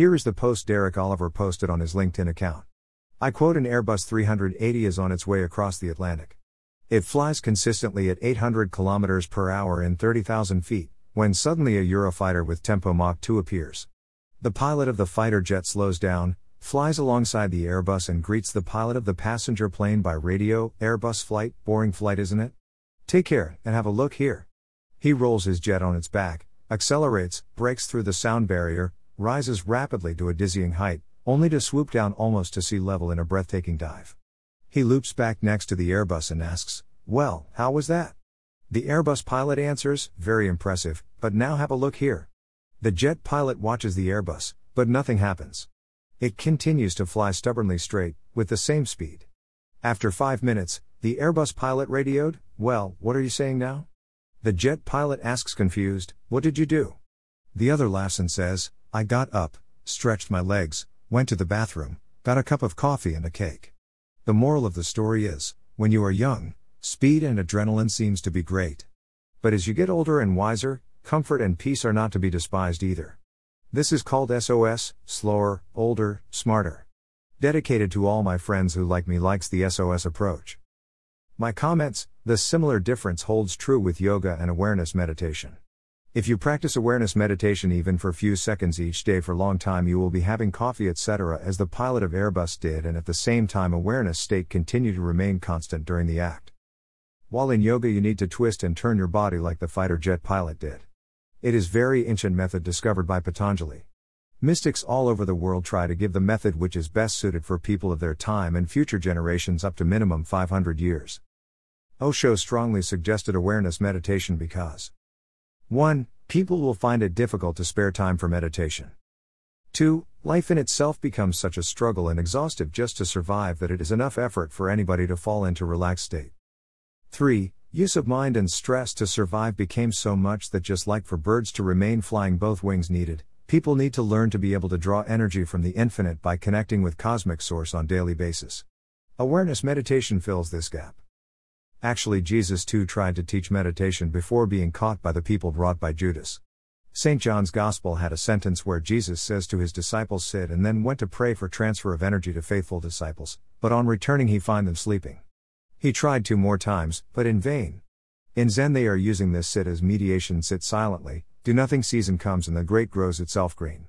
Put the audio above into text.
Here is the post Derek Oliver posted on his LinkedIn account. I quote an Airbus 380 is on its way across the Atlantic. It flies consistently at 800 km per hour in 30,000 feet, when suddenly a Eurofighter with tempo Mach 2 appears. The pilot of the fighter jet slows down, flies alongside the Airbus and greets the pilot of the passenger plane by radio Airbus flight, boring flight, isn't it? Take care, and have a look here. He rolls his jet on its back, accelerates, breaks through the sound barrier, rises rapidly to a dizzying height, only to swoop down almost to sea level in a breathtaking dive. He loops back next to the Airbus and asks, Well, how was that? The Airbus pilot answers, Very impressive, but now have a look here. The jet pilot watches the Airbus, but nothing happens. It continues to fly stubbornly straight, with the same speed. After five minutes, the Airbus pilot radioed, Well, what are you saying now? The jet pilot asks confused, What did you do? The other laughs and says, I got up, stretched my legs, went to the bathroom, got a cup of coffee and a cake. The moral of the story is when you are young, speed and adrenaline seems to be great. But as you get older and wiser, comfort and peace are not to be despised either. This is called SOS, slower, older, smarter. Dedicated to all my friends who like me likes the SOS approach. My comments, the similar difference holds true with yoga and awareness meditation. If you practice awareness meditation even for few seconds each day for long time you will be having coffee etc as the pilot of Airbus did and at the same time awareness state continue to remain constant during the act. While in yoga you need to twist and turn your body like the fighter jet pilot did. It is very ancient method discovered by Patanjali. Mystics all over the world try to give the method which is best suited for people of their time and future generations up to minimum 500 years. Osho strongly suggested awareness meditation because 1. People will find it difficult to spare time for meditation. 2. Life in itself becomes such a struggle and exhaustive just to survive that it is enough effort for anybody to fall into relaxed state. 3. Use of mind and stress to survive became so much that just like for birds to remain flying, both wings needed, people need to learn to be able to draw energy from the infinite by connecting with cosmic source on daily basis. Awareness meditation fills this gap. Actually, Jesus too tried to teach meditation before being caught by the people brought by Judas. St. John's Gospel had a sentence where Jesus says to his disciples, Sit and then went to pray for transfer of energy to faithful disciples, but on returning he find them sleeping. He tried two more times, but in vain. In Zen, they are using this sit as mediation sit silently, do nothing season comes and the great grows itself green.